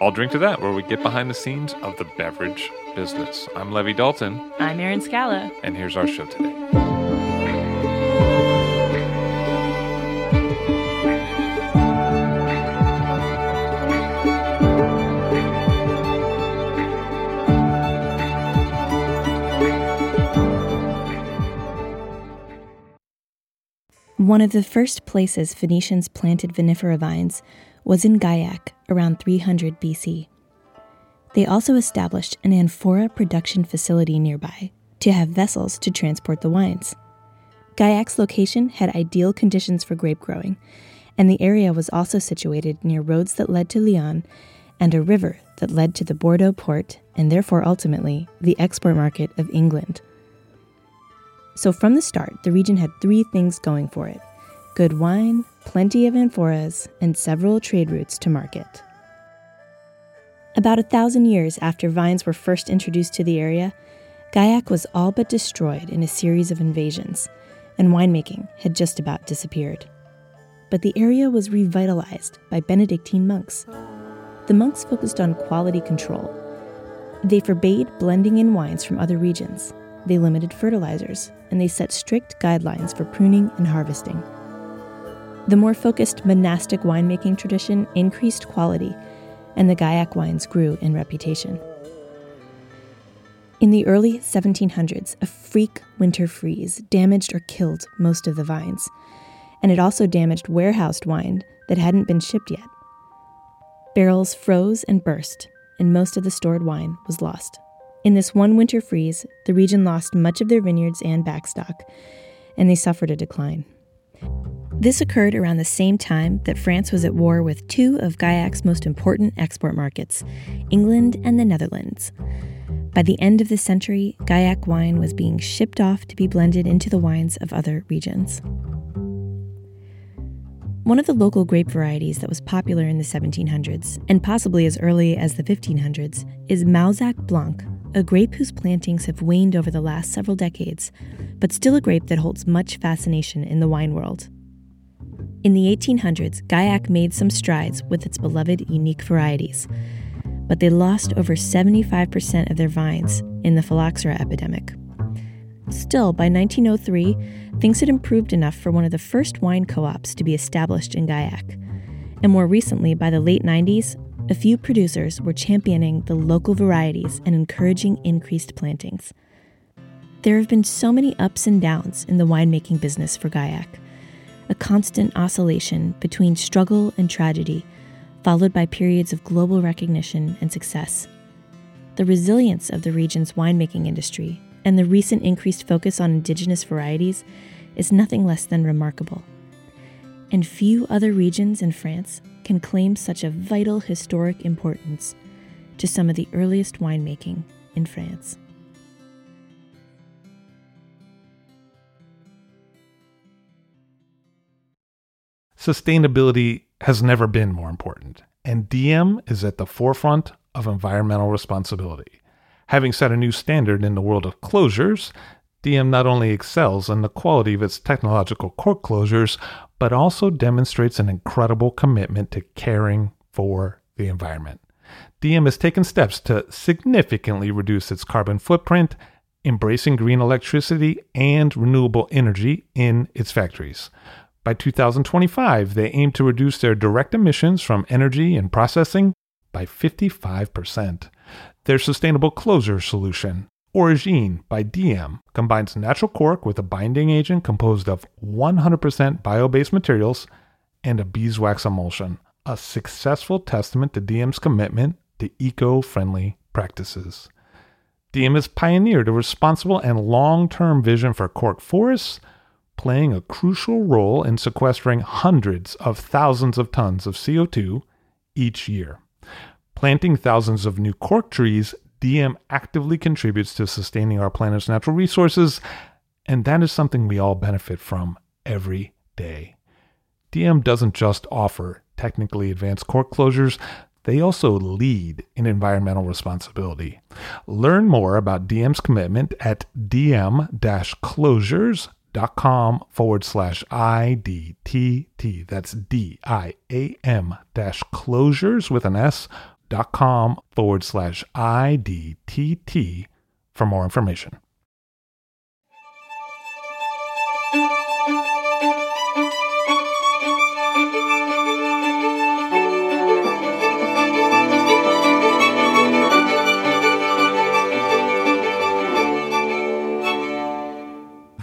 I'll drink to that, where we get behind the scenes of the beverage business. I'm Levi Dalton. I'm Erin Scala. And here's our show today. One of the first places Phoenicians planted vinifera vines was in Gaillac around 300 BC. They also established an amphora production facility nearby to have vessels to transport the wines. Gaillac's location had ideal conditions for grape growing, and the area was also situated near roads that led to Lyon and a river that led to the Bordeaux port and therefore ultimately the export market of England. So from the start, the region had three things going for it good wine, plenty of amphoras, and several trade routes to market. About a thousand years after vines were first introduced to the area, Gaillac was all but destroyed in a series of invasions, and winemaking had just about disappeared. But the area was revitalized by Benedictine monks. The monks focused on quality control. They forbade blending in wines from other regions, they limited fertilizers, and they set strict guidelines for pruning and harvesting. The more focused monastic winemaking tradition increased quality, and the Gaillac wines grew in reputation. In the early 1700s, a freak winter freeze damaged or killed most of the vines, and it also damaged warehoused wine that hadn't been shipped yet. Barrels froze and burst, and most of the stored wine was lost. In this one winter freeze, the region lost much of their vineyards and backstock, and they suffered a decline. This occurred around the same time that France was at war with two of Gaillac's most important export markets, England and the Netherlands. By the end of the century, Gaillac wine was being shipped off to be blended into the wines of other regions. One of the local grape varieties that was popular in the 1700s, and possibly as early as the 1500s, is Mauzac Blanc, a grape whose plantings have waned over the last several decades, but still a grape that holds much fascination in the wine world. In the 1800s, Gaillac made some strides with its beloved unique varieties, but they lost over 75% of their vines in the phylloxera epidemic. Still, by 1903, things had improved enough for one of the first wine co ops to be established in Gaillac. And more recently, by the late 90s, a few producers were championing the local varieties and encouraging increased plantings. There have been so many ups and downs in the winemaking business for Gaillac a constant oscillation between struggle and tragedy, followed by periods of global recognition and success. The resilience of the region's winemaking industry and the recent increased focus on indigenous varieties is nothing less than remarkable. And few other regions in France can claim such a vital historic importance to some of the earliest winemaking in France. Sustainability has never been more important, and Diam is at the forefront of environmental responsibility. Having set a new standard in the world of closures, Diam not only excels in the quality of its technological cork closures, but also demonstrates an incredible commitment to caring for the environment. Diam has taken steps to significantly reduce its carbon footprint, embracing green electricity and renewable energy in its factories. By 2025, they aim to reduce their direct emissions from energy and processing by 55%. Their sustainable closure solution, Origine by Diam, combines natural cork with a binding agent composed of 100% bio based materials and a beeswax emulsion, a successful testament to Diam's commitment to eco friendly practices. Diam has pioneered a responsible and long term vision for cork forests, playing a crucial role in sequestering hundreds of thousands of tons of CO2 each year. Planting thousands of new cork trees, Diam actively contributes to sustaining our planet's natural resources, and that is something we all benefit from every day. Diam doesn't just offer technically advanced cork closures, they also lead in environmental responsibility. Learn more about Diam's commitment at diam closures.com forward slash IDTT. That's D I A M dash closures with an S dot com forward slash IDTT for more information.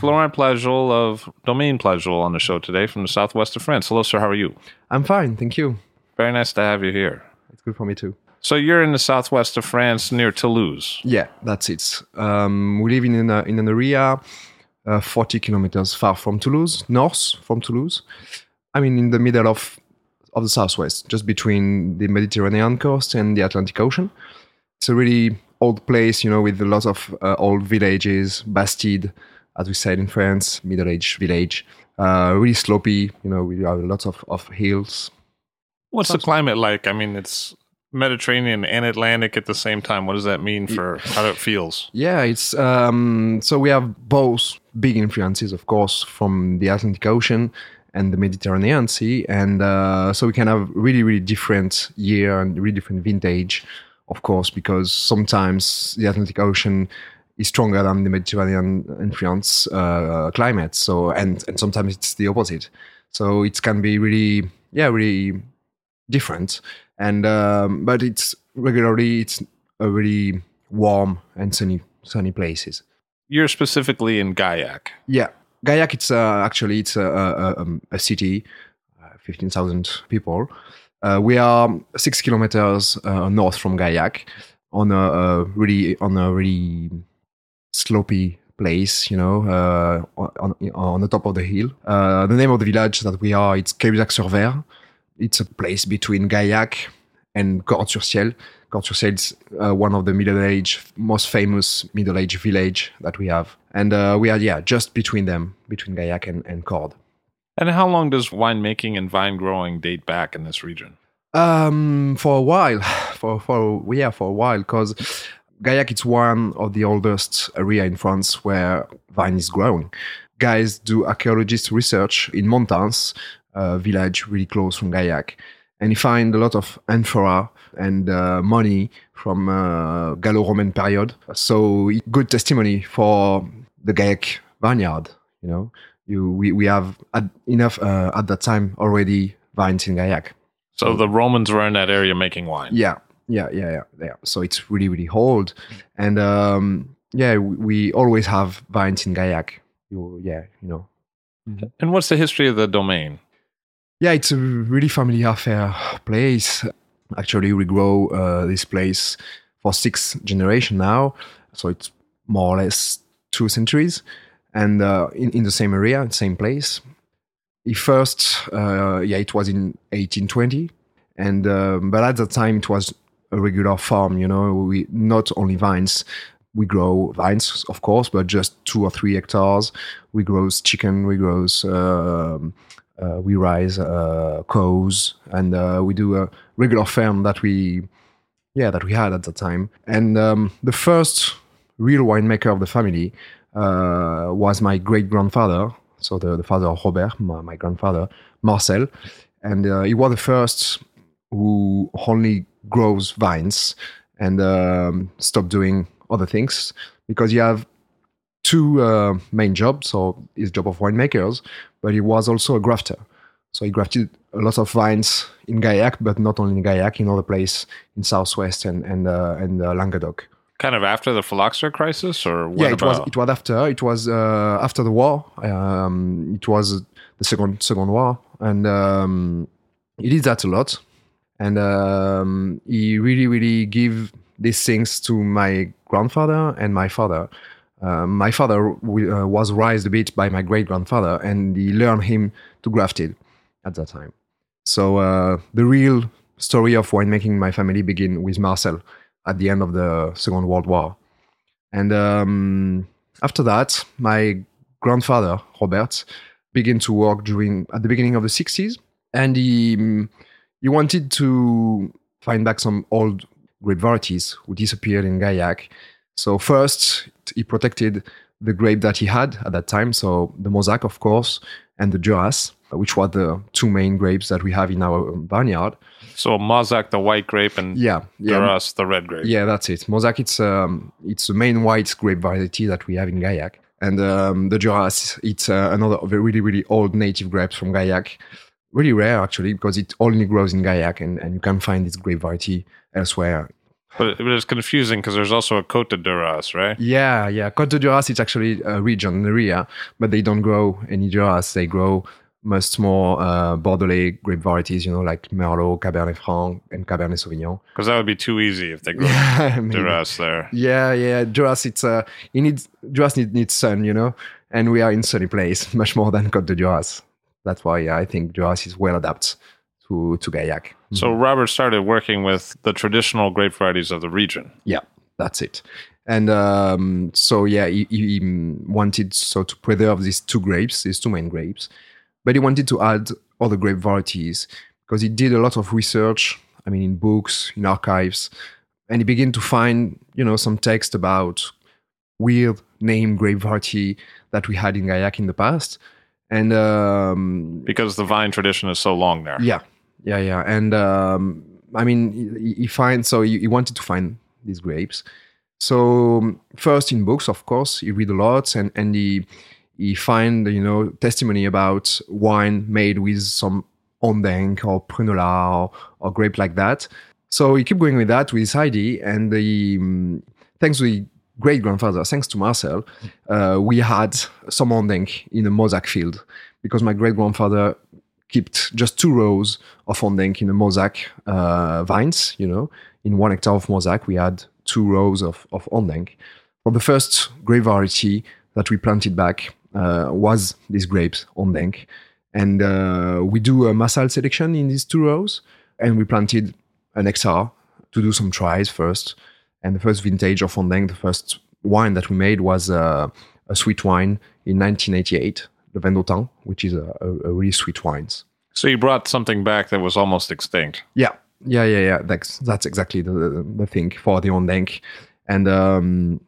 Florent Plageoles of Domaine Plageoles on the show today from the southwest of France. Hello, sir. How are you? I'm fine, thank you. Very nice to have you here. It's good for me too. So you're in the southwest of France near Toulouse. Yeah, that's it. Um, we live in, a, in an area uh, 40 kilometers far from Toulouse, north from Toulouse. I mean, in the middle of of the southwest, just between the Mediterranean coast and the Atlantic Ocean. It's a really old place, you know, with a lot of uh, old villages, bastide, as we said in France, middle-aged village. Uh, really slopey, you know, we have lots of, of hills. What's the climate like? I mean, it's Mediterranean and Atlantic at the same time. What does that mean for how it feels? Yeah, it's um, so we have both big influences, of course, from the Atlantic Ocean and the Mediterranean Sea, and uh, so we can have really, really different year and really different vintage, of course, because sometimes the Atlantic Ocean is stronger than the Mediterranean influence uh, climate. So and and sometimes it's the opposite. So it can be really yeah really different. And um, but it's regularly it's a really warm and sunny sunny places. You're specifically in Gaillac. Yeah, Gaillac. It's uh, actually it's a, a, um, a city, uh, fifteen thousand people. Uh, we are six kilometers uh, north from Gaillac, on a, a really on a really slopey place, you know, uh, on, on the top of the hill. Uh, the name of the village that we are, it's Cahuzac-sur-Vère. It's a place between Gaillac and Cordes-sur-Ciel. Cordes-sur-Ciel is uh, one of the middle-age, most famous middle-age village that we have. And uh, we are, yeah, just between them, between Gaillac and, and Cordes. And how long does winemaking and vine growing date back in this region? Um, for a while, for for yeah, for a while, because Gaillac is one of the oldest area in France where vine is growing. Guys do archaeologist research in Montans, a village really close from Gaillac, and he find a lot of amphora and uh, money from uh, Gallo-Roman period. So good testimony for the Gaillac vineyard. You know, you we, we have enough uh, at that time already vines in Gaillac. So the Romans were in that area making wine. Yeah, yeah, yeah, yeah, yeah. So it's really, really old, and um, yeah, we always have vines in Gaillac. You, yeah, you know. Mm-hmm. And what's the history of the domain? Yeah, it's a really family affair place. Actually, we grow uh, this place for six generation now, so it's more or less two centuries, and uh, in in the same area, same place. It first, uh, yeah, it was in 1820, and um, but at that time it was a regular farm. You know, we not only vines. We grow vines, of course, but just two or three hectares. We grow chicken. We grow. Uh, uh, we raise uh, cows, and uh, we do a regular farm that we, yeah, that we had at the time. And um, the first real winemaker of the family uh, was my great grandfather, so the, the father of Robert, my, my grandfather, Marcel, and uh, he was the first who only grows vines and um, stop doing other things because you have two uh, main jobs or his job of winemakers but he was also a grafter So he grafted a lot of vines in Gaillac, but not only in Gaillac, in other places in Southwest and and uh, and uh, Languedoc. Kind of after the phylloxera crisis, or what yeah, it was it was after it was uh, after the war. Um, it was the second second war, and um, he did that a lot. And um, he really really give these things to my grandfather and my father. Uh, my father uh, was raised a bit by my great grandfather, and he learned him to graft it at that time. So uh, the real story of winemaking in my family begin with Marcel at the end of the Second World War. And um, after that, my grandfather Robert began to work during at the beginning of the 60s, and he mm, he wanted to find back some old grape varieties who disappeared in Gaillac. So first, he protected the grape that he had at that time, so the Mauzac, of course, and the Duras, which were the two main grapes that we have in our vineyard. so Mauzac, the white grape, and Yeah, yeah, Duras, the red grape. yeah, that's it. Mauzac, it's um, it's the main white grape variety that we have in Gaillac, and um, the Duras, it's uh, another of the really really old native grapes from Gaillac. Really rare actually because it only grows in Gaillac, and, and you can find this grape variety elsewhere. But, but it's confusing because there's also a Cote de Duras, right? Yeah, yeah. Côte de Duras, it's actually a region, an area, but they don't grow any Duras. They grow much more uh, Bordelais grape varieties, you know, like Merlot, Cabernet Franc, and Cabernet Sauvignon. Because that would be too easy if they grow Yeah. Duras there. Yeah, yeah. Duras, it's uh, it needs Duras need, needs sun, you know, and we are in sunny place much more than Côte de Duras. That's why yeah, I think Duras is well adapted to to Gaillac. So Robert started working with the traditional grape varieties of the region. Yeah, that's it. And um, so yeah, he, he wanted so to preserve these two grapes, these two main grapes, but he wanted to add other grape varieties because he did a lot of research. I mean, in books, in archives, and he began to find you know some text about weird name grape variety that we had in Gaillac in the past, and um, because the vine tradition is so long there. yeah, yeah, yeah. And um, I mean, he, he finds so he, he wanted to find these grapes. So um, first in books, of course, he read a lot, and and he he find you know testimony about wine made with some Ondenc or Prunelard or, or grape like that. So he keep going with that with his ID, and he, um, thanks to the great grandfather, thanks to Marcel, uh, we had some Ondenc in a Mauzac field because my great grandfather kept just two rows of Ondenc in a Mauzac uh, vines. You know, in one hectare of Mauzac, we had two rows of of Ondenc. For the first grape variety that we planted back uh, was this grapes Ondenc, and uh, we do a massal selection in these two rows, and we planted an hectare to do some tries first. And the first vintage of Ondenc, the first wine that we made was uh, a sweet wine in 1988, the Vin d'Autan, which is a, a, a really sweet wine. So you brought something back that was almost extinct. Yeah, yeah, yeah, yeah. That's that's exactly the the thing for the Ondenc, and um,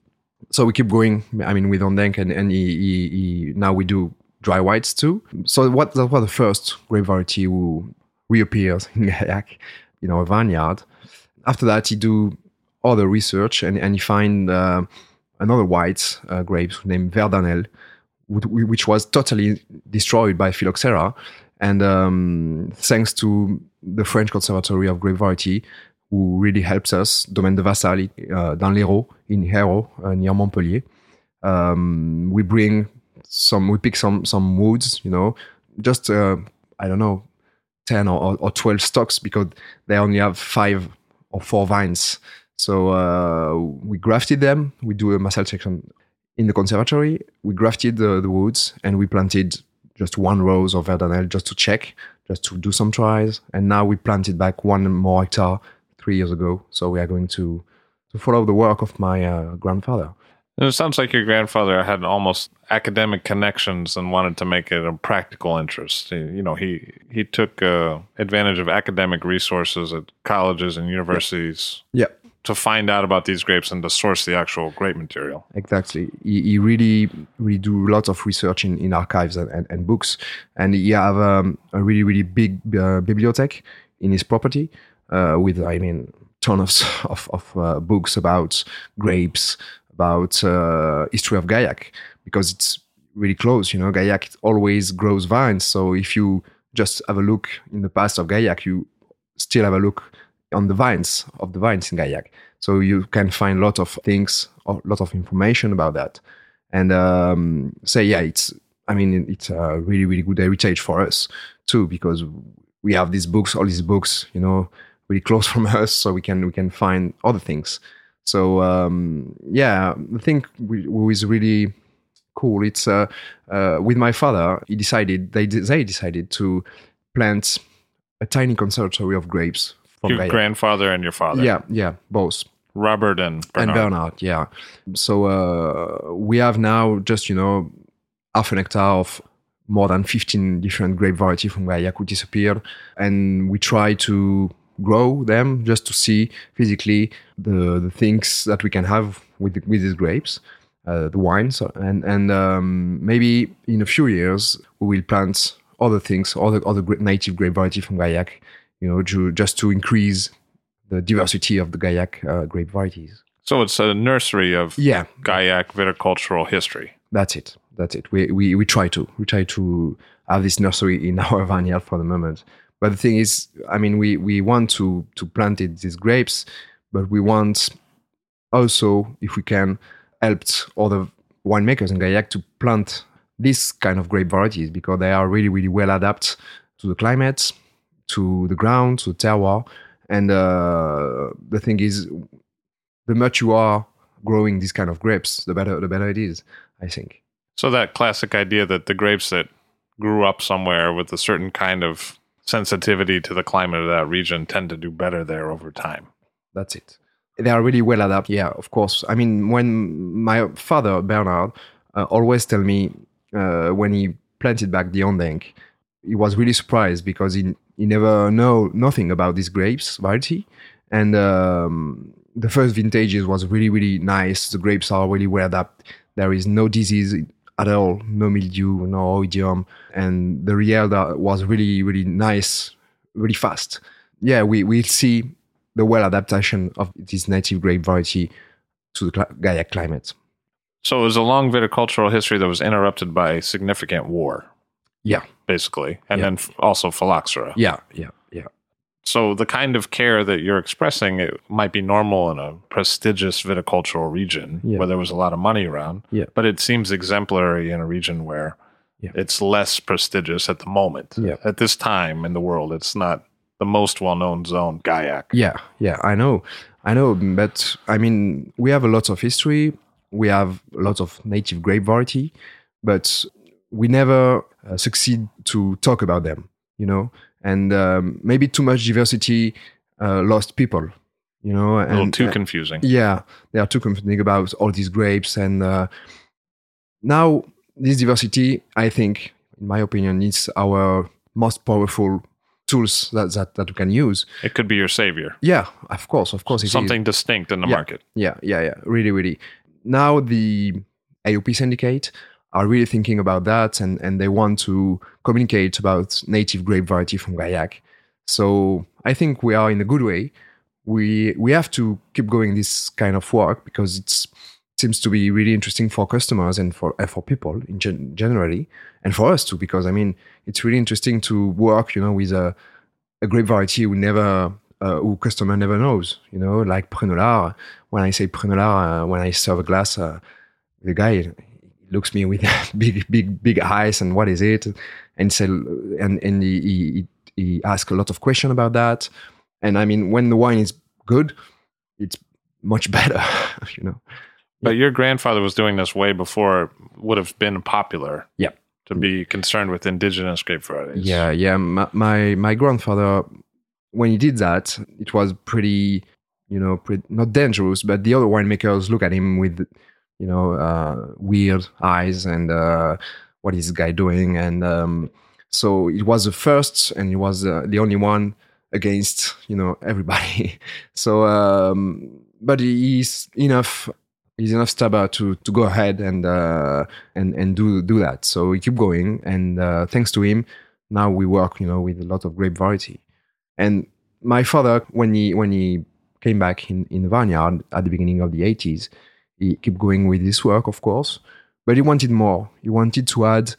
so we keep going. I mean, with Ondenc, and and he, he, he, now we do dry whites too. So what that was the first grape variety who reappears in Gaillac, you know, a vineyard. After that, he do other research, and and he find uh, another white uh, grapes named Verdanel, which was totally destroyed by phylloxera. And um, thanks to the French Conservatory of Grape Variety, who really helps us, Domaine de Vassal, uh, dans l'Hérault, in Hérault, uh, near Montpellier. Um, we bring some, we pick some some woods, you know, just uh, I don't know, ten or, or twelve stocks because they only have five or four vines. So uh, we grafted them. We do a massal section in the conservatory. We grafted the, the woods and we planted just one rose of Verdanel just to check, just to do some tries. And now we planted back one more hectare three years ago. So we are going to to follow the work of my uh, grandfather. It sounds like your grandfather had almost academic connections and wanted to make it a practical interest. He- You know, he he took uh, advantage of academic resources at colleges and universities Yeah. To find out about these grapes and to source the actual grape material. Exactly. He, he really, really do lots of research in, in archives and, and, and books. And he have um, a really, really big uh, in his property uh, with, I mean, tons of, of uh, books about grapes, about uh, history of Gaillac, because it's really close. You know, Gaillac always grows vines. So if you just have a look in the past of Gaillac, you still have a look on the vines of the vines in Gaillac. So you can find a lot of things, a lot of information about that, and um, say, yeah, it's. I mean, it's a really, really good heritage for us too, because we have these books, all these books, you know, really close from us, so we can we can find other things. So um, yeah, I think we, was really cool. It's uh, uh, with my father. He decided they they decided to plant a tiny conservatory of grapes. From Your grandfather and your father. Yeah, yeah, both Robert and Bernard. and Bernard. Yeah. So uh, we have now just you know half an hectare of more than 15 different grape variety from Gaillac who disappeared, and we try to grow them just to see physically the the things that we can have with the, with these grapes. Uh, the wines and and um, maybe in a few years we will plant other things, other other native grape variety from Gaillac, you know, to, just to increase the diversity of the Gaillac uh, grape varieties. So it's a nursery of Yeah, Gaillac viticultural history. that's it. That's it. We, we we try to we try to have this nursery in our vineyard for the moment. But the thing is, I mean, we we want to to plant it, these grapes, but we want also, if we can, help other winemakers in Gaillac to plant this kind of grape varieties because they are really really well adapted to the climate, to the ground, to the terroir. And uh, the thing is, the much you are growing these kind of grapes, the better the better it is. I think. So that classic idea that the grapes that grew up somewhere with a certain kind of sensitivity to the climate of that region tend to do better there over time. That's it. They are really well adapted. Yeah, of course. I mean, when my father Bernard uh, always tell me uh, when he planted back the Ondenc, he was really surprised because he he never know nothing about these grapes variety, and um, the first vintages was really really nice. The grapes are really well adapted. There is no disease at all, no mildew, no oidium, and the yield was really really nice, really fast. Yeah, we we see the well adaptation of this native grape variety to the Gaillac climate. So it was a long viticultural history that was interrupted by significant war, Yeah, basically, and Yeah. then f- also phylloxera. yeah, yeah, yeah. So the kind of care that you're expressing it might be normal in a prestigious viticultural region Yeah. where there was a lot of money around, Yeah. but it seems exemplary in a region where Yeah. it's less prestigious at the moment. Yeah. At this time in the world, it's not the most well-known zone, Gaillac. Yeah, yeah, I know, I know, but I mean, we have a lot of history. We have a lot of native grape variety, but we never uh, succeed to talk about them, you know. And um, maybe too much diversity uh, lost people, you know. A And little too uh, confusing. yeah, they are too confusing about all these grapes. And uh, now, this diversity, I think, in my opinion, is our most powerful tools that, that, that we can use. It could be your savior. Yeah, of course, of course. it is. Something distinct in the Yeah. market. Yeah, yeah, yeah. Really, really. Now the AOP syndicate are really thinking about that and, and they want to communicate about native grape variety from Gaillac. So I think we are in a good way. We we have to keep going this kind of work because it seems to be really interesting for customers and for for people in gen- generally and for us too because I mean it's really interesting to work you know with a a grape variety who never uh, who customer never knows. You know, like Prunelard. When I say Prunelard, uh, when I serve a glass, uh, the guy looks me with big, big, big eyes and what is it? And say, and and he he, he asks a lot of questions about that. And I mean, when the wine is good, it's much better. You know. But your grandfather was doing this way before it would have been popular. Yeah. To be concerned with indigenous grape varieties. Yeah, yeah. My, my my grandfather, when he did that, it was pretty, you know, pretty, not dangerous, but the other winemakers look at him with, you know, uh, weird eyes and uh, what is this guy doing? And um, so it was the first, and he was uh, the only one against, you know, everybody. so, um, but he's enough. He's enough stubborn to, to go ahead and uh, and and do do that. So we keep going, and uh, thanks to him, now we work, you know, with a lot of grape variety. And my father, when he when he came back in in the vineyard at the beginning of the 80s, he kept going with his work, of course, but he wanted more. He wanted to add,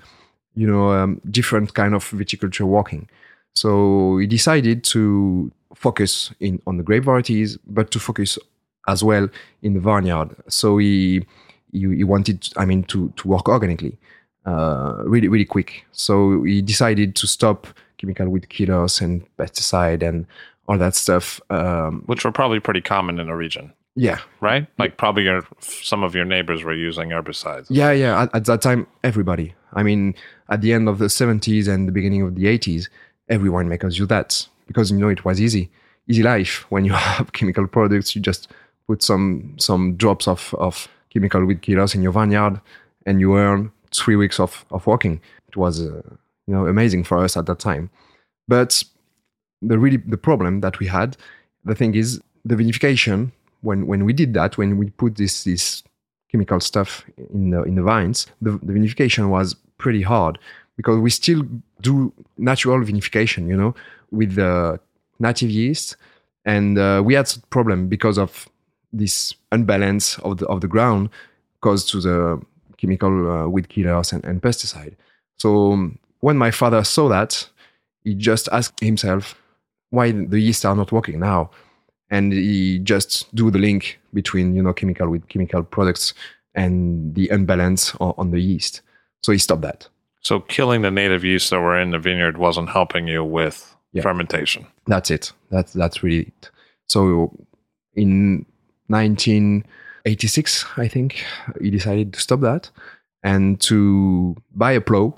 you know, um, different kind of viticulture working. So he decided to focus in on the grape varieties, but to focus as well in the vineyard. So he he, he wanted, I mean, to to work organically, uh, really really quick. So he decided to stop chemical weed killers and pesticide and all that stuff. Um, which were probably pretty common in the region, yeah, right? Like probably your, some of your neighbors were using herbicides. Yeah, yeah. At, at, that time, everybody. I mean, at the end of the 70s and the beginning of the 80s, every winemakers used that because you know it was easy, easy life. When you have chemical products, you just put some some drops of of chemical weed killers in your vineyard, and you earn three weeks of of working. It was uh, you know amazing for us at that time. But the really the problem that we had, the thing is the vinification. When when we did that, when we put this this chemical stuff in the in the vines, the, the vinification was pretty hard because we still do natural vinification, you know, with the native yeast, and uh, we had problem because of this unbalance of the of the ground caused to the chemical uh, weed killers and, and pesticide. So um, when my father saw that, he just asked himself why the yeast are not working now, and he just do the link between you know chemical with chemical products and the unbalance on, on the yeast. So he stopped that. So killing the native yeast that were in the vineyard wasn't helping you with Yeah. fermentation. That's it. That's that's really it. So in 1986, I think he decided to stop that and to buy a plow,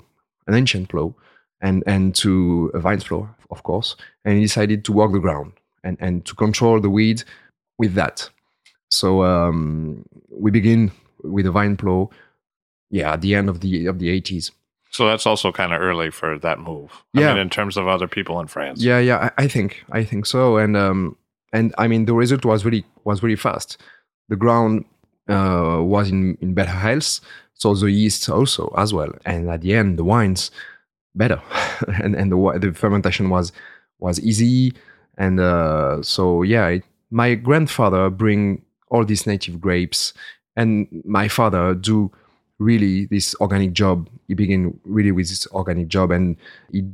an ancient plow, and and to a vine plow, of course. And he decided to work the ground and and to control the weed with that. So um, we begin with a vine plow. Yeah, at the end of the of the 80s. So that's also kind of early for that move. I Yeah. mean, in terms of other people in France. Yeah, yeah, I, I think I think so, and um, and I mean the result was really was really fast. The ground uh, was in in better health, so the yeast also as well, and at the end the wines better, and and the the fermentation was was easy, and uh, so yeah, it, my grandfather bring all these native grapes, and my father do really this organic job. He began really with this organic job, and he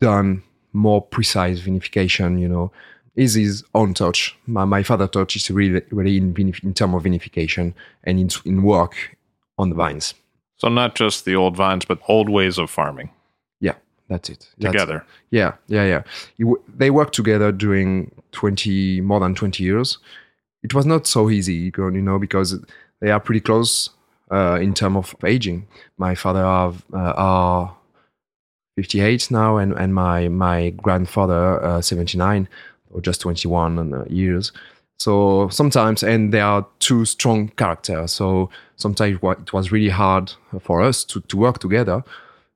done more precise vinification. You know, is his own touch. My, my father touch is really really in in of vinification and in, in work on the vines. So not just the old vines, but old ways of farming that's it. That's- together. yeah, yeah, yeah. W- they worked together during twenty more than twenty years. It was not so easy, you know, because they are pretty close uh, in terms of aging. My father are, uh, are fifty eight now, and and my my grandfather uh, seventy nine or just twenty one uh, years. So sometimes, and they are two strong characters. So sometimes it it was really hard for us to, to work together.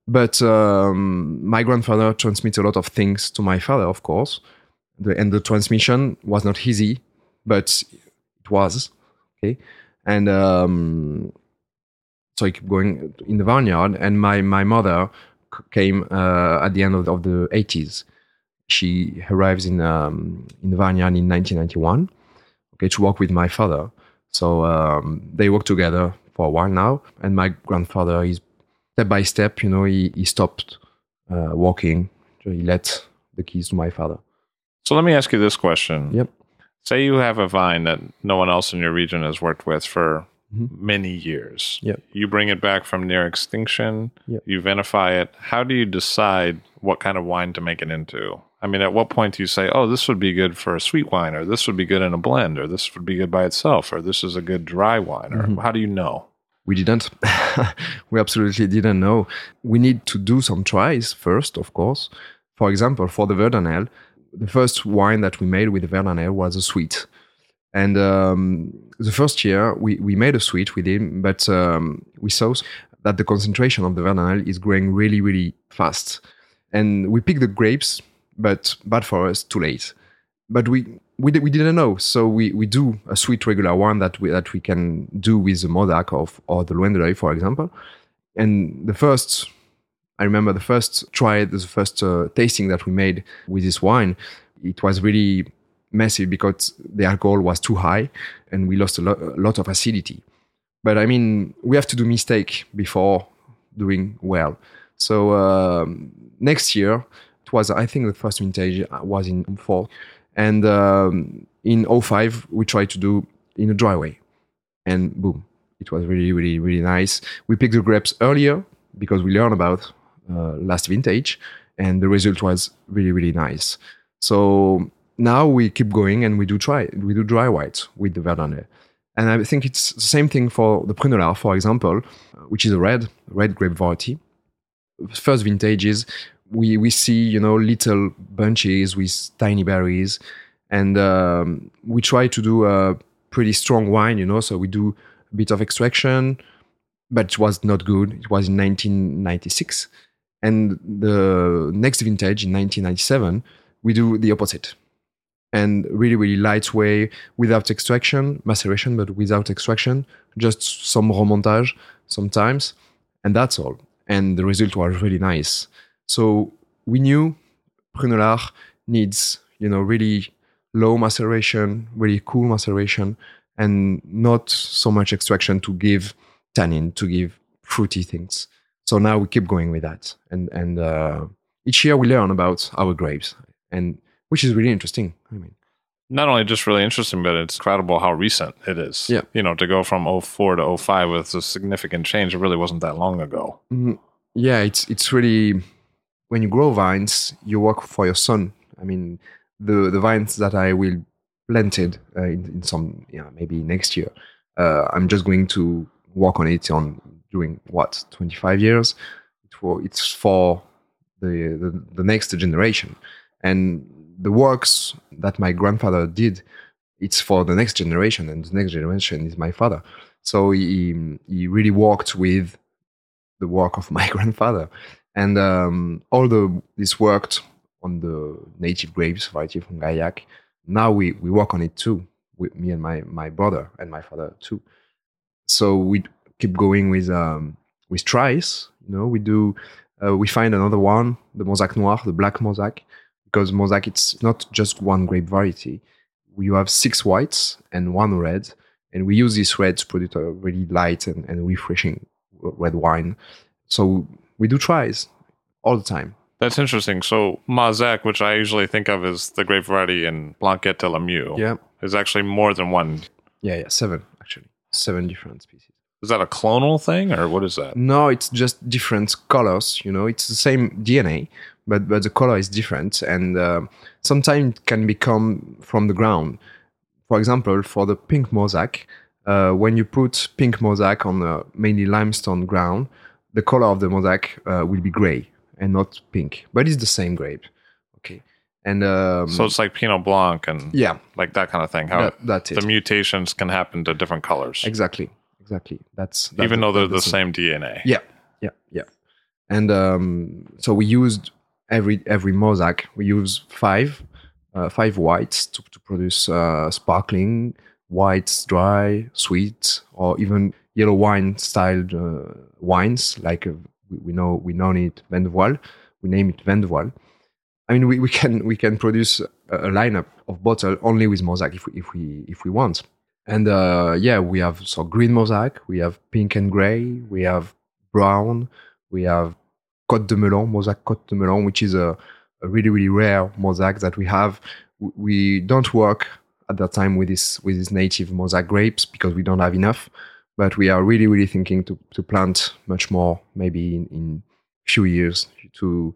But um, my grandfather transmit a lot of things to my father, of course. The, and the transmission was not easy, but it was okay. And um, so I keep going in the vineyard. And my my mother came uh, at the end of the, of the 80s. She arrives in um, in the vineyard in 1991. Okay, to work with my father. So um, they work together for a while now. And my grandfather is step by step, you know, he, he stopped uh, walking. So he let the keys to my father. So let me ask you this question. Yep. Say you have a vine that no one else in your region has worked with for Mhm. many years. Yep. You bring it back from near extinction. Yep. You vinify it. How do you decide what kind of wine to make it into? I mean, at what point do you say, "Oh, this would be good for a sweet wine, or this would be good in a blend, or this would be good by itself, or this is a good dry wine"? Or Mhm. how do you know? We didn't. we absolutely didn't know. We need to do some tries first, of course. For example, for the Verdanel, the first wine that we made with the Verdanel was a sweet. And um, the first year, we, we made a sweet with him, but um, we saw that the concentration of the Verdanel is growing really, really fast. And we picked the grapes, but bad for us, too late. But we we, we didn't know, so we, we do a sweet regular one that we that we can do with the Mauzac of or the Loin de l'Oeil, for example. And the first, I remember the first try, the first uh, tasting that we made with this wine, it was really messy because the alcohol was too high, and we lost a, lo- a lot of acidity. But I mean, we have to do mistake before doing well. So um, next year, it was I think the first vintage was in 04, and um, in 05 we tried to do in a dry way, and boom, it was really really really nice. We picked the grapes earlier because we learned about uh, last vintage, and the result was really really nice. So now we keep going and we do try we do dry whites with the Verdane. And I think it's the same thing for the Prunelard, for example, which is a red red grape variety. First vintages, we we see you know little bunches with tiny berries, and um, we try to do a pretty strong wine, you know. So we do a bit of extraction, but it was not good. It was in 1996, and the next vintage in 1997, we do the opposite and really really light way without extraction maceration but without extraction just some remontage sometimes and that's all and the result was really nice so we knew Prunelard needs you know really low maceration really cool maceration and not so much extraction to give tannin to give fruity things so now we keep going with that and and uh, each year we learn about our grapes and which is really interesting. I mean, not only just really interesting, but it's incredible how recent it is. Yeah. You know, to go from 04 to 05 with a significant change, it really wasn't that long ago. mm, yeah, it's it's really when you grow vines, you work for your son. I mean, the the vines that I will planted uh, in, in some yeah maybe next year, uh, I'm just going to work on it on doing what 25 years. It for it's for the, the the next generation, and the works that my grandfather did, it's for the next generation, and the next generation is my father. So he he really worked with the work of my grandfather, and um, although this worked on the native grapes variety from Gaillac, now we we work on it too with me and my my brother and my father too. So we keep going with um, with tries. You know, we do. Uh, we find another one, the Mauzac Noir, the black Mauzac, because Mauzac it's not just one grape variety. You have six whites and one red, and we use this red to produce a really light and, and refreshing red wine. So we do tries all the time. That's interesting. So Mauzac, which I usually think of as the grape variety in Blanquette de Limoux, Yeah, is actually more than one. yeah, yeah. Seven actually, seven different species. Is that a clonal thing, or what is that? No, it's just different colors. You know, it's the same DNA, but but the color is different, and uh, sometimes it can become from the ground. For example, for the pink Mauzac, uh, when you put pink Mauzac on a mainly limestone ground, the color of the Mauzac uh, will be gray and not pink, but it's the same grape. Okay, and um, So it's like Pinot Blanc and yeah, like that kind of thing. How that, that's it. the mutations can happen to different colors, exactly, exactly. That's, that's even though they're the that's same DNA. Yeah, yeah, yeah. And um, so we used every every Mauzac. We use five uh, five whites to, to produce uh, sparkling whites, dry, sweet, or even yellow wine styled uh, wines. Like uh, we, know we know it Vin. We name it Vin. I mean, we, we can we can produce a, a lineup of bottle only with Mauzac if we if we if we want. And uh, yeah, we have so green Mauzac, we have pink and gray, we have brown, we have Côte de Melon, Mauzac Côte de Melon, which is a, a really really rare Mauzac that we have. We don't work at that time with this with these native Mauzac grapes because we don't have enough. But we are really really thinking to to plant much more, maybe in, in few years to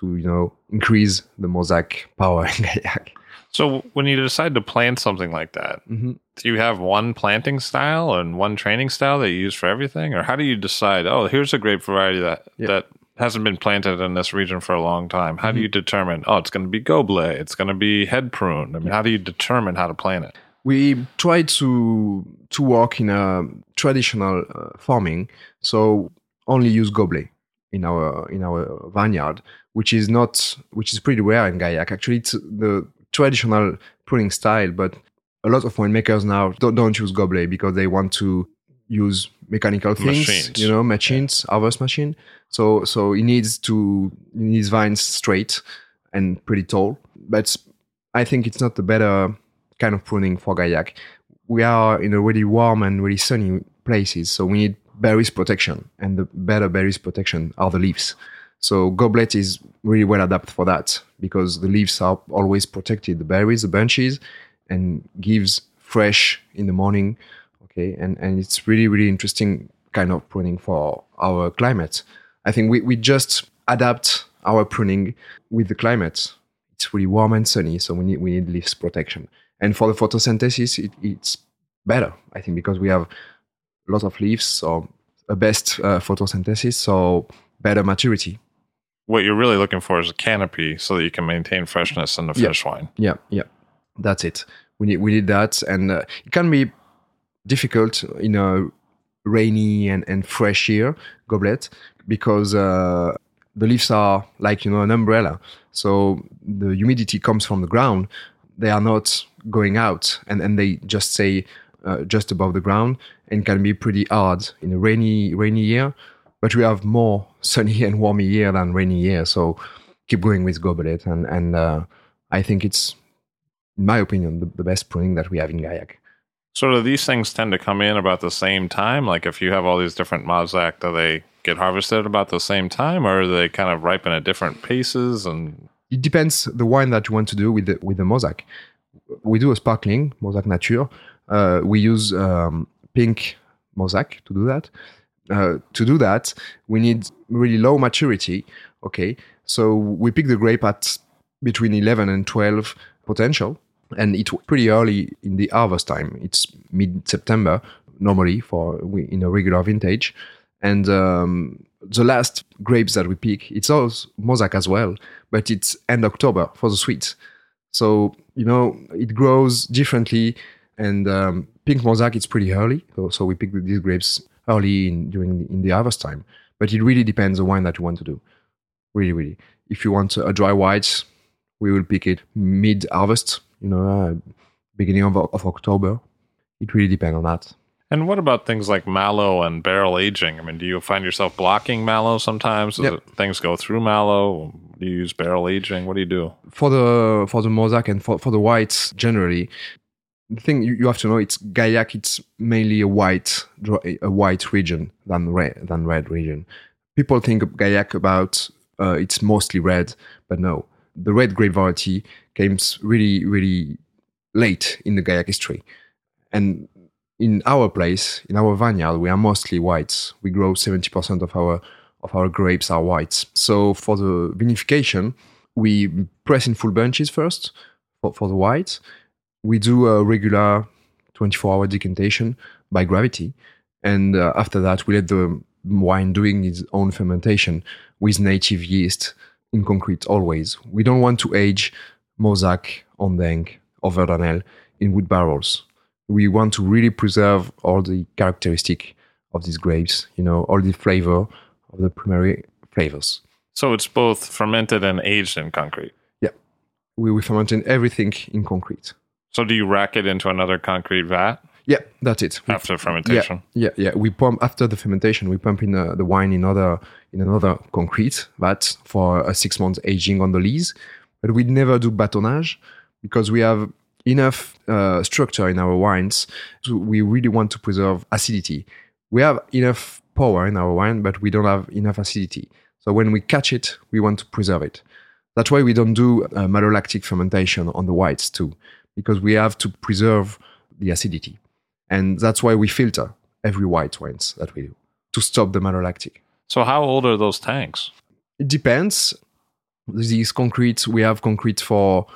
to you know increase the Mauzac power in Gaillac. So when you decide to plant something like that, Mhm. do you have one planting style and one training style that you use for everything, or how do you decide? Oh, here's a grape variety that Yeah. that hasn't been planted in this region for a long time. How do you determine? Oh, it's going to be goblet. It's going to be head prune. I mean, how do you determine how to plant it? We try to to work in a traditional uh, farming so only use goblet in our in our vineyard which is not which is pretty rare in Gaillac. Actually it's the traditional pruning style but a lot of winemakers now don't, don't use goblet because they want to use mechanical things Machines. you know machines harvest machine. So so it needs to it needs vines straight and pretty tall. But i think it's not the better kind of pruning for Gaillac. We are in a really warm and really sunny places, so we need berries protection, and the better berries protection are the leaves. So goblet is really well adapted for that because the leaves are always protected, the berries, the bunches, and gives fresh in the morning. Okay, and and it's really really interesting kind of pruning for our climate. I think we, we just adapt our pruning with the climate. It's really warm and sunny, so we need we need leaves protection. And for the photosynthesis, it, it's better, I think, because we have a lot of leaves, so a best uh, photosynthesis, so better maturity. What you're really looking for is a canopy so that you can maintain freshness in the Yeah. fish wine. Yeah, yeah, that's it. We need we need that, and uh, it can be difficult in a rainy and, and fresh year goblet because uh, the leaves are like you know an umbrella. So the humidity comes from the ground. They are not going out, and, and they just stay uh, just above the ground, and can be pretty hard in a rainy rainy year. But we have more sunny and warmy year than rainy year, so keep going with goblet, and and uh, I think it's in my opinion, the, the best pruning that we have in Gaillac. So do these things tend to come in about the same time? Like if you have all these different Mauzac, do they get harvested about the same time or they kind of ripen at different paces and It depends the wine that you want to do with the, with the Mauzac. We do a sparkling Mauzac Nature. Uh, we use um, pink Mauzac to do that. Uh, to do that, we need really low maturity. Okay, so we pick the grape at between 11 and 12 potential, and it's pretty early in the harvest time. It's mid September normally for in a regular vintage, and um, the last grapes that we pick, it's also Mauzac as well, but it's end October for the sweet. So you know it grows differently, and um, pink Mauzac it's pretty early. So, so we pick these grapes early in during the, in the harvest time. But it really depends on the wine that you want to do. Really, really. If you want a dry white, we will pick it mid harvest. You know, uh, beginning of, of October. It really depends on that. And what about things like malo and barrel aging? I mean, do you find yourself blocking malo sometimes? Does Yep. it, things go through malo? Do you use barrel aging? What do you do? for the for the Mauzac and for, for the whites generally the thing you, you have to know it's gaillac it's mainly a white a white region than red than red region people think of gaillac about uh, it's mostly red but no the red grape variety came really really late in the gaillac history and in our place in our vineyard we are mostly whites we grow 70% of our of our grapes are whites so for the vinification we press in full bunches first for, for the whites. We do a regular 24 hour decantation by gravity. And uh, after that, we let the wine doing its own fermentation with native yeast in concrete always. We don't want to age Mauzac, Ondenc, or Verdanel in wood barrels. We want to really preserve all the characteristic of these grapes, you know, all the flavor of the primary flavors. So it's both fermented and aged in concrete. We, we fermenting everything in concrete. So do you rack it into another concrete vat Yeah, that's it. We- after fermentation? Yeah, yeah. We pump after the fermentation. We pump in uh, the wine in other in another concrete vat for a six months aging on the lees. But we never do batonnage because we have enough uh, structure in our wines. So we really want to preserve acidity. We have enough power in our wine, but we don't have enough acidity. So when we catch it, we want to preserve it. That's why we don't do uh, malolactic fermentation on the whites too, because we have to preserve the acidity. And that's why we filter every white wines that we do to stop the malolactic. So how old are those tanks? It depends. These concrete, we have concrete for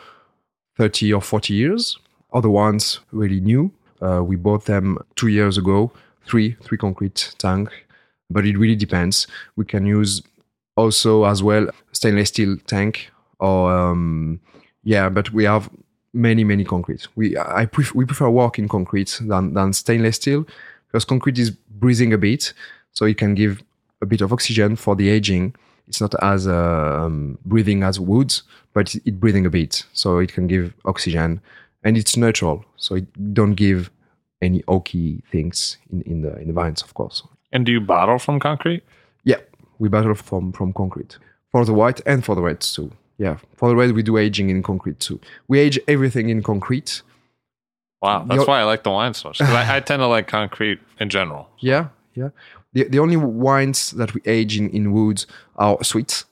30 or 40 years. Other ones really new. Uh, we bought them two years ago, three, three concrete tank. But it really depends. We can use also as well stainless steel tank or um, yeah, but we have many many concrete. We I pref- we prefer work in concrete than than stainless steel because concrete is breathing a bit, so it can give a bit of oxygen for the aging. It's not as um, breathing as wood, but it, it breathing a bit, so it can give oxygen, and it's neutral, so it don't give any oaky things in, in the in the vines, of course. And do you bottle from concrete? Yeah, we bottle from from concrete for the white and for the red too. Yeah, for the red we do aging in concrete too. We age everything in concrete. Wow, that's You're- why I like the wine so much. I, I tend to like concrete in general. Yeah, Yeah. The, the only wines that we age in, in woods are sweets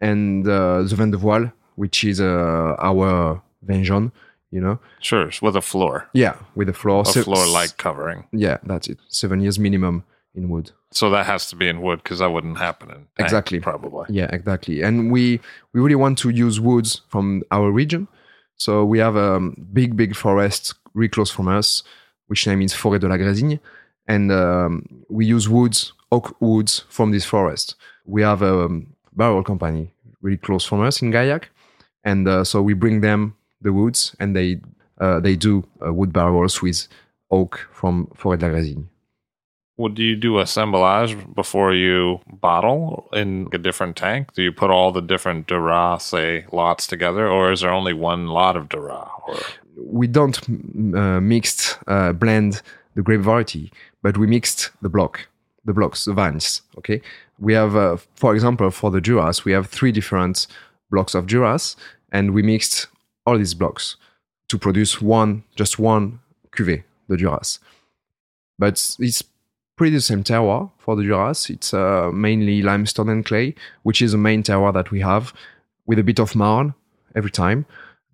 and uh, the Vin de Voile, which is uh, our jaune, you know. Sure, with a flor, Yeah, with a flor. a Se- flor-like covering. Yeah, that's it. Seven years minimum in wood. So that has to be in wood because that wouldn't happen in tank, Exactly. probably. Yeah, exactly. And we we really want to use woods from our region. So we have a big, big forest really close from us, which name is Forêt de la Grésigne. And um, we use woods, oak woods from this forest. We have a um, barrel company really close from us in Gaillac. And uh, so we bring them the woods and they uh, they do uh, wood barrels with oak from Forêt de la Grésigne. Would you do assemblage before you bottle in a different tank? Do you put all the different Dura, say, lots together, or is there only one lot of Dura? Or we don't uh, mixed uh, blend the grape variety, but we mixed the block, the blocks, the vines. Okay, we have, uh, for example, for the Duras, we have three different blocks of Duras, and we mixed all these blocks to produce one, just one cuvée, the Duras. But it's pretty the same terroir for the Duras. It's uh, mainly limestone and clay, which is the main terroir that we have, with a bit of marl every time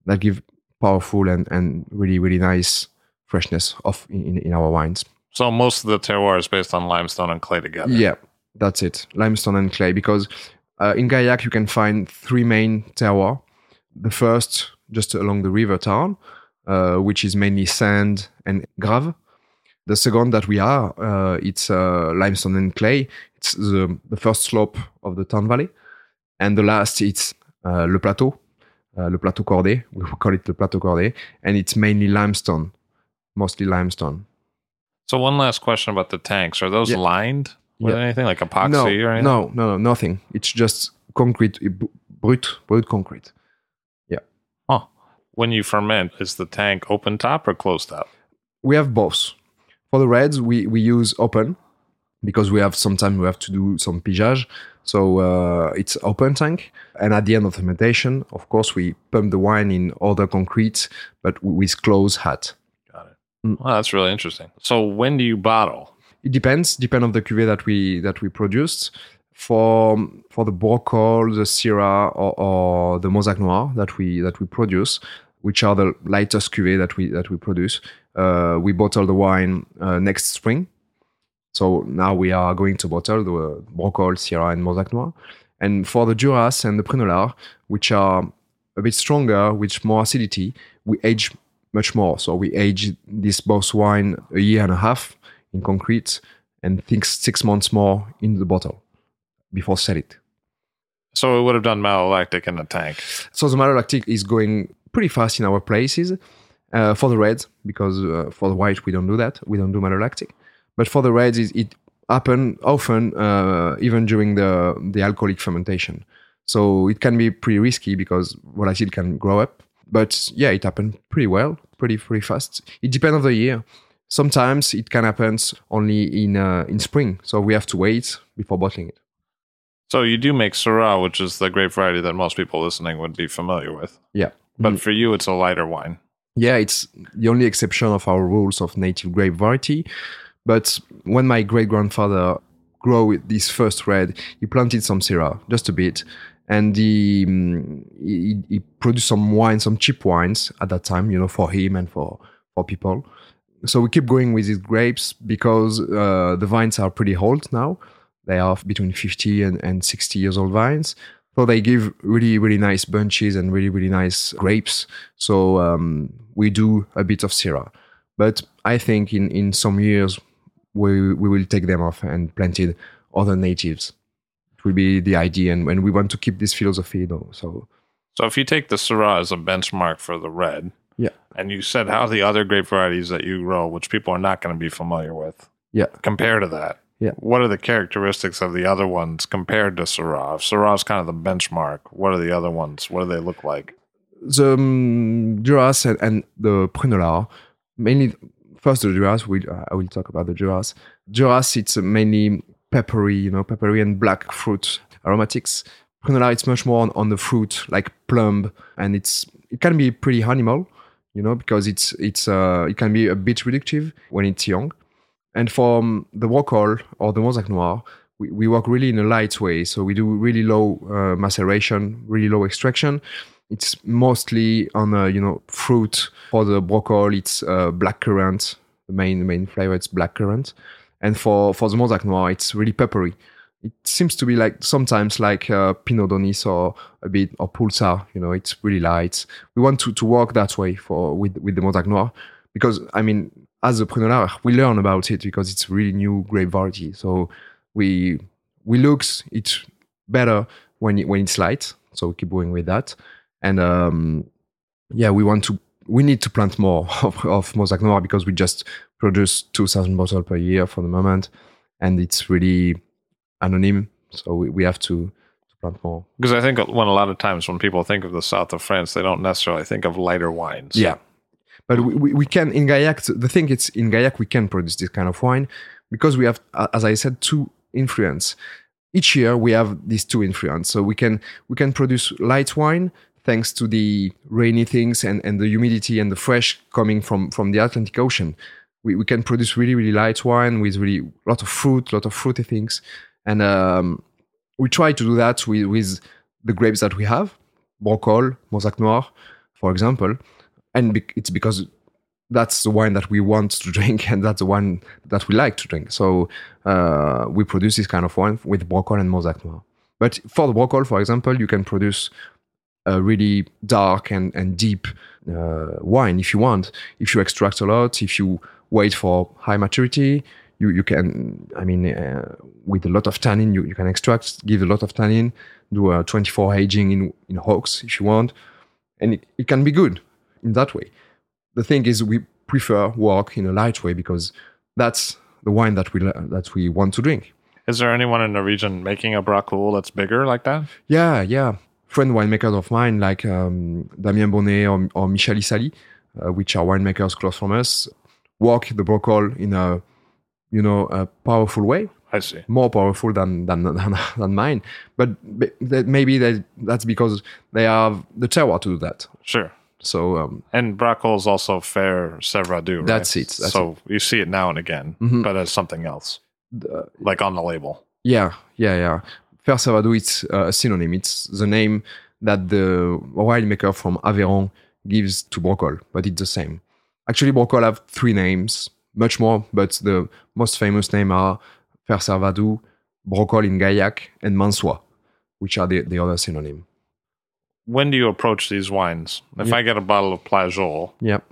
that give powerful and, and really really nice freshness of in, in our wines. so most of the terroir is based on limestone and clay together. Yeah, that's it. Limestone and clay because uh, in Gaillac you can find three main terroir. The first just along the river Tarn, uh, which is mainly sand and grave. The second that we are, uh, it's uh, limestone and clay. It's the, the first slope of the Tarn valley, and the last it's uh, le plateau, uh, le plateau cordé. We call it the plateau cordé, and it's mainly limestone, mostly limestone. So one last question about the tanks: Are those Yeah. lined with Yeah. anything like epoxy no, or anything? No, no, no, nothing. It's just concrete, b- brut, brut concrete. Huh. When you ferment, is the tank open top or closed top? We have both. For the reds, we, we use open because we have sometimes we have to do some pigeage. So uh, it's open tank. And at the end of fermentation, of course, we pump the wine in other concrete, but with closed hat. Got it. Mm. Well, that's really interesting. So when do you bottle? It depends, depend on the cuvée that we that we produced. For for the Braucol, the Syrah, or, or the Mauzac Noir that we that we produce, which are the lightest cuvée that we that we produce, uh, we bottle the wine uh, next spring. So now we are going to bottle the Braucol, Syrah, and Mauzac Noir. And for the Duras and the Prunelard, which are a bit stronger, with more acidity, we age much more. So we age this both wine a year and a half in concrete and think six months more in the bottle before sell it. So it would have done malolactic in the tank. So the malolactic is going pretty fast in our places uh, for the reds because uh, for the white we don't do that. We don't do malolactic. But for the reds, it, it happen often uh, even during the the alcoholic fermentation. So it can be pretty risky because volatile can grow up. But yeah, it happened pretty well, pretty pretty fast. It depends on the year. Sometimes it can happen only in uh, in spring, so we have to wait before bottling it. So you do make Syrah, which is the grape variety that most people listening would be familiar with. Yeah. But Mm. for you, it's a lighter wine. Yeah, it's the only exception of our rules of native grape variety. But when my great grandfather grew this first red, he planted some Syrah, just a bit, and he, mm, he he produced some wine, some cheap wines at that time, you know, for him and for for people. So we keep going with these grapes because uh, the vines are pretty old now. They are between 50 and, and 60 years old vines. So they give really, really nice bunches and really, really nice grapes. So um, we do a bit of Syrah. But I think in, in some years, we, we will take them off and planted other natives. Will be the idea. And when we want to keep this philosophy, you know, so So if you take the Syrah as a benchmark for the red, Yeah. and you said how the other grape varieties that you grow, which people are not going to be familiar with, Yeah. compare to that. Yeah. What are the characteristics of the other ones compared to Syrah? If Syrah is kind of the benchmark, what are the other ones? What do they look like? the um, Duras and, and the Prunelard, mainly first the Duras. We I will talk about the Duras. Duras it's mainly peppery, you know, peppery and black fruit aromatics. Prunelard it's much more on, on the fruit, like plum, and it's it can be pretty animal, you know, because it's it's uh, it can be a bit reductive when it's young, And for um, the Braucol or the Mauzac Noir, we, we work really in a light way. So we do really low uh, maceration, really low extraction. It's mostly on uh, you know fruit. For the Braucol, it's uh, black currant. The main main flavor it's black currant, and for for the Mauzac Noir, it's really peppery. It seems to be like sometimes like uh, Pinot d'Aunis or a bit or Poulsard. You know, it's really light. We want to, to work that way for with with the Mauzac Noir because I mean, as a Prunelard, we learn about it because it's really new grape variety. So we we looks it's better when it, when it's light. So we keep going with that, and um, yeah, we want to we need to plant more of, of Noir because we just produce 2,000 bottles per year for the moment, and it's really anonymous So we, we have to, to plant more. Because I think when a lot of times when people think of the south of France, they don't necessarily think of lighter wines. Yeah, but we, we, we can in Gaillac. The thing is, in Gaillac we can produce this kind of wine because we have, as I said, two influence. Each year we have these two influence, so we can we can produce light wine thanks to the rainy things and, and the humidity and the fresh coming from from the Atlantic Ocean. We, we can produce really really light wine with really a lot of fruit, a lot of fruity things, and um, we try to do that with, with the grapes that we have, Braucol, Mauzac Noir, for example, and be- it's because that's the wine that we want to drink and that's the wine that we like to drink. So uh, we produce this kind of wine with Braucol and Mauzac Noir. But for the Braucol, for example, you can produce a really dark and, and deep uh, wine if you want. If you extract a lot, if you wait for high maturity, you, you can, I mean, uh, with a lot of tannin, you, you can extract, give a lot of tannin, do a 24 aging in, in hogs if you want. And it, it can be good in that way the thing is we prefer work in a light way because that's the wine that we that we want to drink. Is there anyone in the region making a Braucol that's bigger like that? Yeah, yeah. Friend winemakers of mine like um, Damien Bonnet or, or Michel Issaly, uh, which are winemakers close from us, work the Braucol in a you know a powerful way. I see. More powerful than than than, than mine, but maybe that that's because they have the terroir to do that. Sure. So um, and Braucol is also fair Servadou. Right? That's it. That's so it. you see it now and again, Mhm. but as something else, the- like on the label. Yeah, yeah, yeah. Fer Servadou, it's uh, a synonym. It's the name that the winemaker from Aveyron gives to Braucol, but it's the same. Actually, Braucol have three names, much more, but the most famous name are Fer Servadou, Braucol in Gaillac, and Mansois, which are the, the other synonym. When do you approach these wines? If Yeah. I get a bottle of Plageoles, Yep.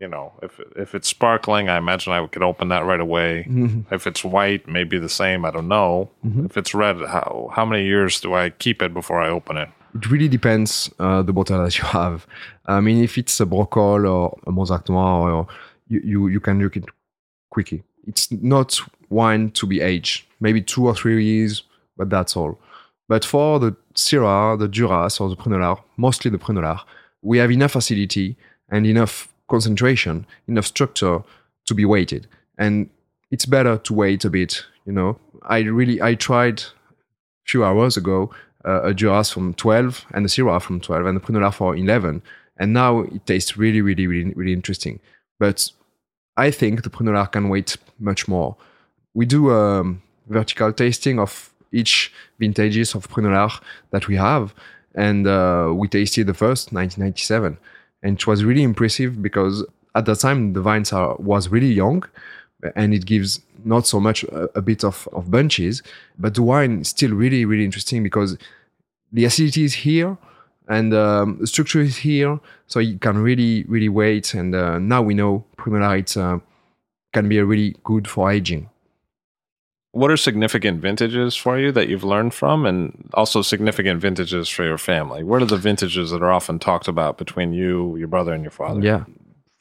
you know, if if it's sparkling, I imagine I could open that right away. Mhm. If it's white, maybe the same. I don't know. Mhm. If it's red, how how many years do I keep it before I open it? It really depends uh, the bottle that you have. I mean, if it's a Braucol or a Mauzac Noir, or you, you, you can drink it quickly. It's not wine to be aged, maybe two or three years, but that's all. But for the Syrah, the Duras, or the Prunelard, mostly the Prunelard, we have enough acidity and enough concentration, enough structure to be weighted. And it's better to wait a bit, you know. I really, I tried a few hours ago uh, a Duras from 12 and a Syrah from 12 and a Prunelard for 11. And now it tastes really, really, really, really interesting. But I think the Prunelard can wait much more. We do a vertical tasting of each vintages of Prunelard that we have. And uh, we tasted the first, 1997. And it was really impressive because at that time the vines are, was really young and it gives not so much a, a bit of, of bunches, but the wine is still really, really interesting because the acidity is here and um, the structure is here, so you can really, really wait. And uh, now we know Prunelard uh, can be a really good for aging. What are significant vintages for you that you've learned from, and also significant vintages for your family? What are the vintages that are often talked about between you, your brother, and your father? Yeah.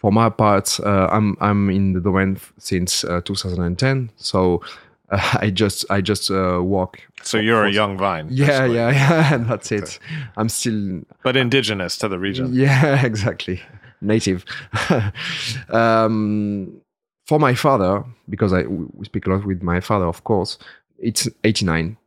For my part, uh, I'm I'm in the domain f- since uh, 2010, so uh, I just I just uh, work. So you're a young vine. Yeah, yeah, yeah, and that's it. I'm still But indigenous to the region. Yeah, exactly. Native. um, for my father, because I we speak a lot with my father, of course, it's 89.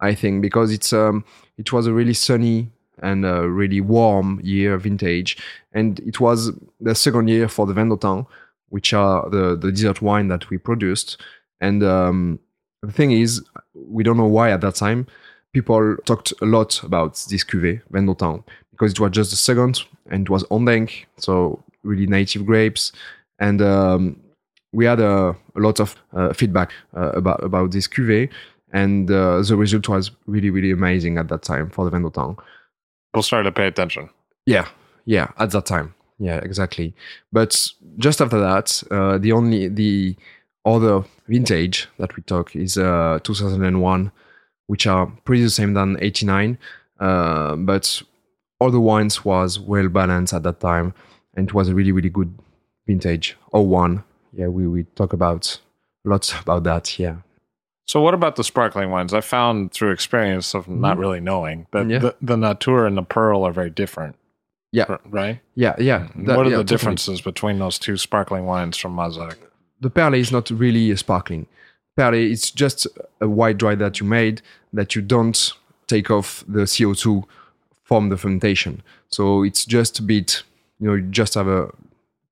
I think because it's um it was a really sunny and a really warm year vintage, and it was the second year for the Vin d'Autan, which are the the dessert wine that we produced. And um, the thing is, we don't know why at that time people talked a lot about this cuvée Vin d'Autan because it was just the second and it was Ondenc, so really native grapes, and um, we had a, a lot of uh, feedback uh, about about this cuvée, and uh, the result was really really amazing at that time for the Vin d'Autan. People started to pay attention. Yeah, yeah, at that time. Yeah, exactly. But just after that, uh, the only the other vintage that we talk is uh, 2001, which are pretty the same than 89. Uh, but all the wines was well balanced at that time, and it was a really really good vintage. 01. Yeah, we we talk about lots about that. Yeah. So, what about the sparkling wines? I found through experience of not really knowing that Mm-hmm. Yeah. the, the Natur and the Pearl are very different, Yeah, right? yeah, yeah. That- what are yeah, the differences between those two sparkling wines from Mauzac? the perle is not really a sparkling. Perle it's just a white dry that you made that you don't take off the CO2 from the fermentation. So it's just a bit, you know, you just have a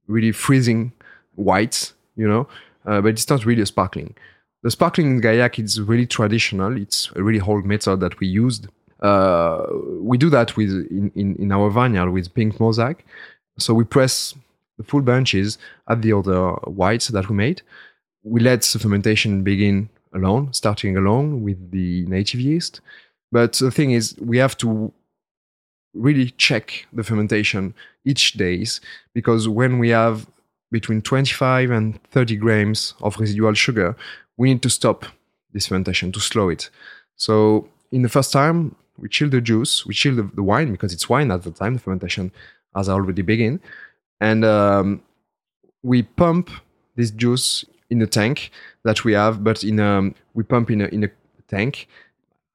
really freezing white, you know, uh, but it's not really a sparkling. The sparkling in Gaillac is really traditional. It's a really old method that we used. Uh, we do that with in, in, in our vineyard with pink Mauzac. So we press the full bunches at the other whites that we made. We let the fermentation begin alone, starting alone with the native yeast. But the thing is, we have to really check the fermentation each days because when we have between 25 and 30 grams of residual sugar, we need to stop this fermentation to slow it. So in the first time, we chill the juice, we chill the, the wine because it's wine at the time. The fermentation has already begun, and um, we pump this juice in a tank that we have, but in a we pump in a in a tank.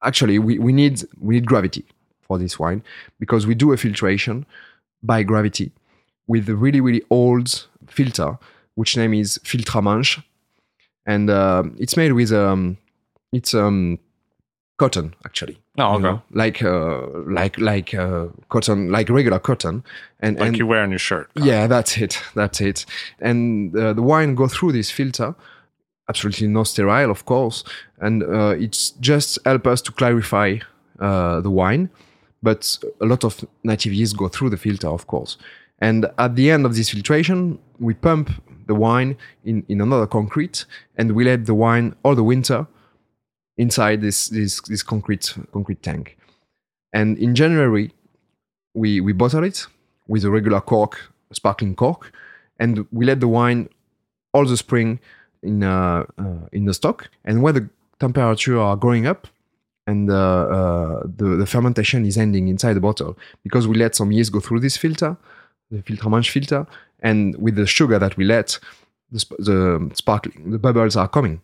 Actually, we, we need we need gravity for this wine because we do a filtration by gravity with a really really old filter, which name is Filtramanche, and uh, it's made with um it's um cotton actually Oh, okay. know, like uh, like like uh, cotton, like regular cotton, and Like and you wear on your shirt. yeah, that's it, that's it. And uh, the wine go through this filter, absolutely no sterile, of course, and uh, it's just help us to clarify uh, the wine. But a lot of native yeast go through the filter, of course. And at the end of this filtration, we pump the wine in, in another concrete, and we let the wine all the winter inside this this this concrete concrete tank. And in January, we we bottle it with a regular cork, sparkling cork, and we let the wine all the spring in uh, uh, in the stock. And when the temperature are going up, and uh, uh, the the fermentation is ending inside the bottle because we let some yeast go through this filter, the Filtramanche filter, and with the sugar that we let, the, sp- the sparkling, the bubbles are coming.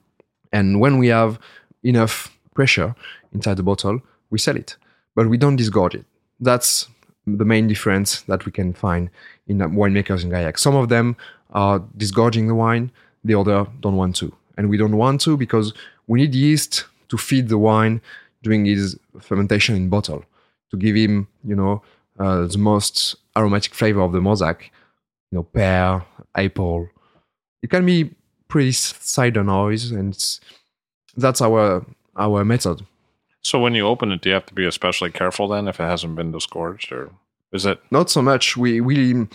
And when we have enough pressure inside the bottle, we sell it, but we don't disgorge it. That's the main difference that we can find in uh, winemakers in Gaillac. Some of them are disgorging the wine, the other don't want to. And we don't want to because we need yeast to feed the wine during his fermentation in bottle to give him, you know, uh, the most aromatic flavor of the Mauzac, you know, pear, apple. It can be pretty cider noise, and it's, that's our our method. So when you open it, do you have to be especially careful then if it hasn't been disgorged, or is it? not so much. We we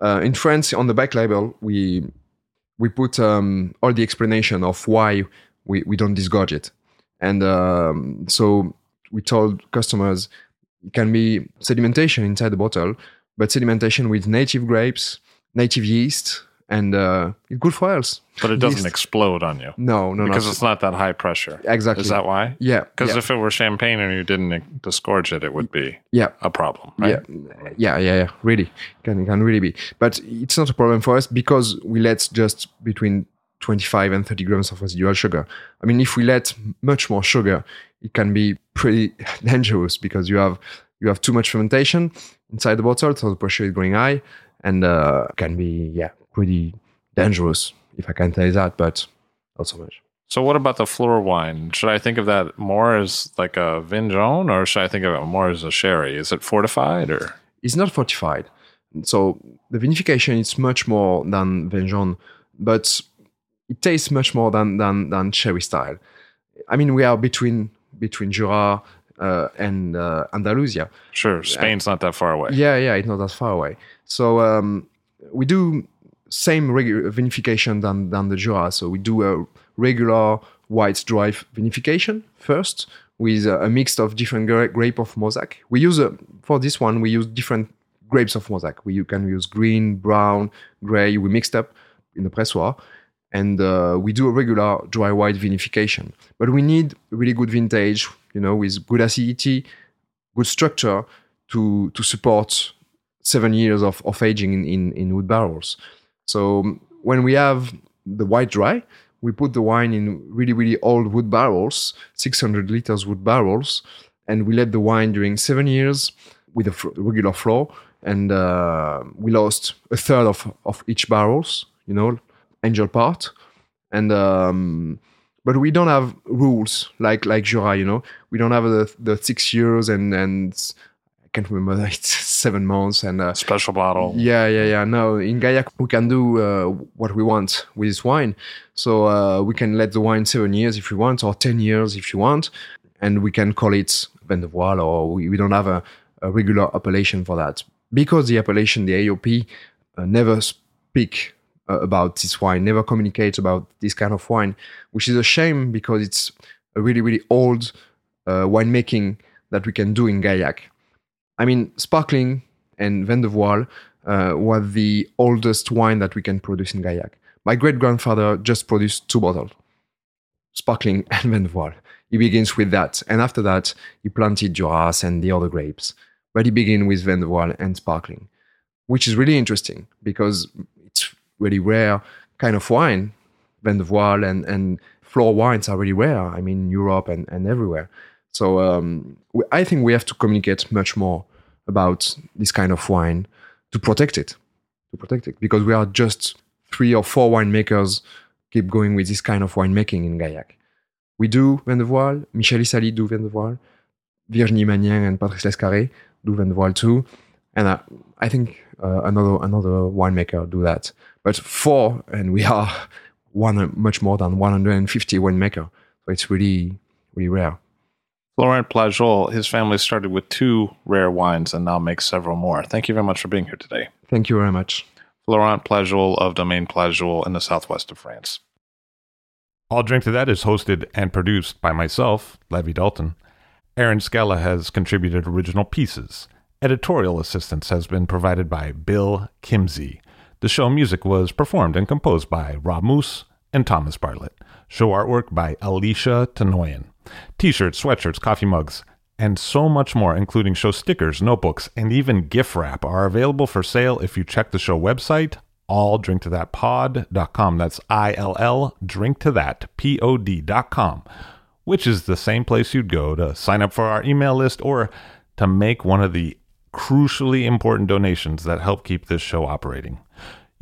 uh, in France on the back label we we put um, all the explanation of why we, we don't disgorge it, and um, so we told customers it can be sedimentation inside the bottle, but sedimentation with native grapes, native yeast, and uh, good for us. But it doesn't Yeast. explode on you No, no, because no. it's not that high pressure. exactly. Is that why? yeah? Because yeah, if it were champagne and you didn't disgorge it, it would be yeah. a problem, right? Yeah, yeah, yeah, yeah. Really, can can really be. But it's not a problem for us because we let just between 25 and 30 grams of residual sugar. I mean, if we let much more sugar, it can be pretty dangerous because you have you have too much fermentation inside the bottle, so the pressure is going high, and uh, can be yeah pretty dangerous if I can tell you that, but not so much. So what about the flor wine? Should I think of that more as like a vin jaune, or should I think of it more as a sherry? Is it fortified or? It's not fortified. So the vinification is much more than vin jaune, but it tastes much more than than than sherry style. I mean, we are between between Jura uh, and uh, Andalusia. Sure, Spain's not that far away. Yeah, yeah, it's not that far away. So um, we do same regu- vinification than than the Jura. So we do a regular white dry vinification first with a, a mix of different gra- grape of Mauzac. We use a, for this one we use different grapes of Mauzac. We you can use green, brown, gray. We mixed up in the pressoir, and uh, we do a regular dry white vinification. But we need really good vintage, you know, with good acidity, good structure to to support seven years of, of aging in, in, in wood barrels. So um, when we have the white dry, we put the wine in really, really old wood barrels, 600 liters wood barrels, and we let the wine during seven years with a regular flor. And uh, we lost a third of, of each barrels, you know, angel part. And um, but we don't have rules like like Jura, you know. We don't have the, the six years and and I can't remember it's seven months and uh, Special bottle. yeah, yeah, yeah. No, in Gaillac we can do uh, what we want with wine. So uh, we can let the wine seven years if you want, or ten years if you want, and we can call it Vin de Voile, or we, we don't have a, a regular appellation for that because the appellation, the AOP, uh, never speak uh, about this wine, never communicate about this kind of wine, which is a shame because it's a really, really old uh, winemaking that we can do in Gaillac. I mean, sparkling and Vin de Voile uh, was the oldest wine that we can produce in Gaillac. My great grandfather just produced two bottles, sparkling and Vin de Voile. He begins with that, and after that, he planted Duras and the other grapes. But he begins with Vin de Voile and sparkling, which is really interesting because really rare kind of wine. Vin de Voile and, and flor wines are really rare. I mean, Europe and, and everywhere. So um, we, I think we have to communicate much more about this kind of wine to protect it, to protect it, because we are just three or four winemakers keep going with this kind of winemaking in Gaillac. We do Vin de Voile, Michel Issaly do Vin de Voile, Virginie Magnin and Patrice Lescarré do Vin de Voile too, and I, I think uh, another another winemaker do that. But four, and we are one much more than 150 winemaker, so it's really really rare. Florent Plageoles, his family started with two rare wines and now makes several more. Thank you very much for being here today. Thank you very much. Florent Plageoles of Domaine Plageoles in the southwest of France. I'll Drink to That is hosted and produced by myself, Levi Dalton. Erin Scala has contributed original pieces. Editorial assistance has been provided by Bill Kimsey. The show music was performed and composed by Rob Moose and Thomas Bartlett. Show artwork by Alicia Tenoyan. T-shirts, sweatshirts, coffee mugs, and so much more, including show stickers, notebooks, and even gift wrap, are available for sale if you check the show website, illdrinktothatpod.com. That's I-L-L, drink to that, P-O-D.com, which is the same place you'd go to sign up for our email list or to make one of the crucially important donations that help keep this show operating.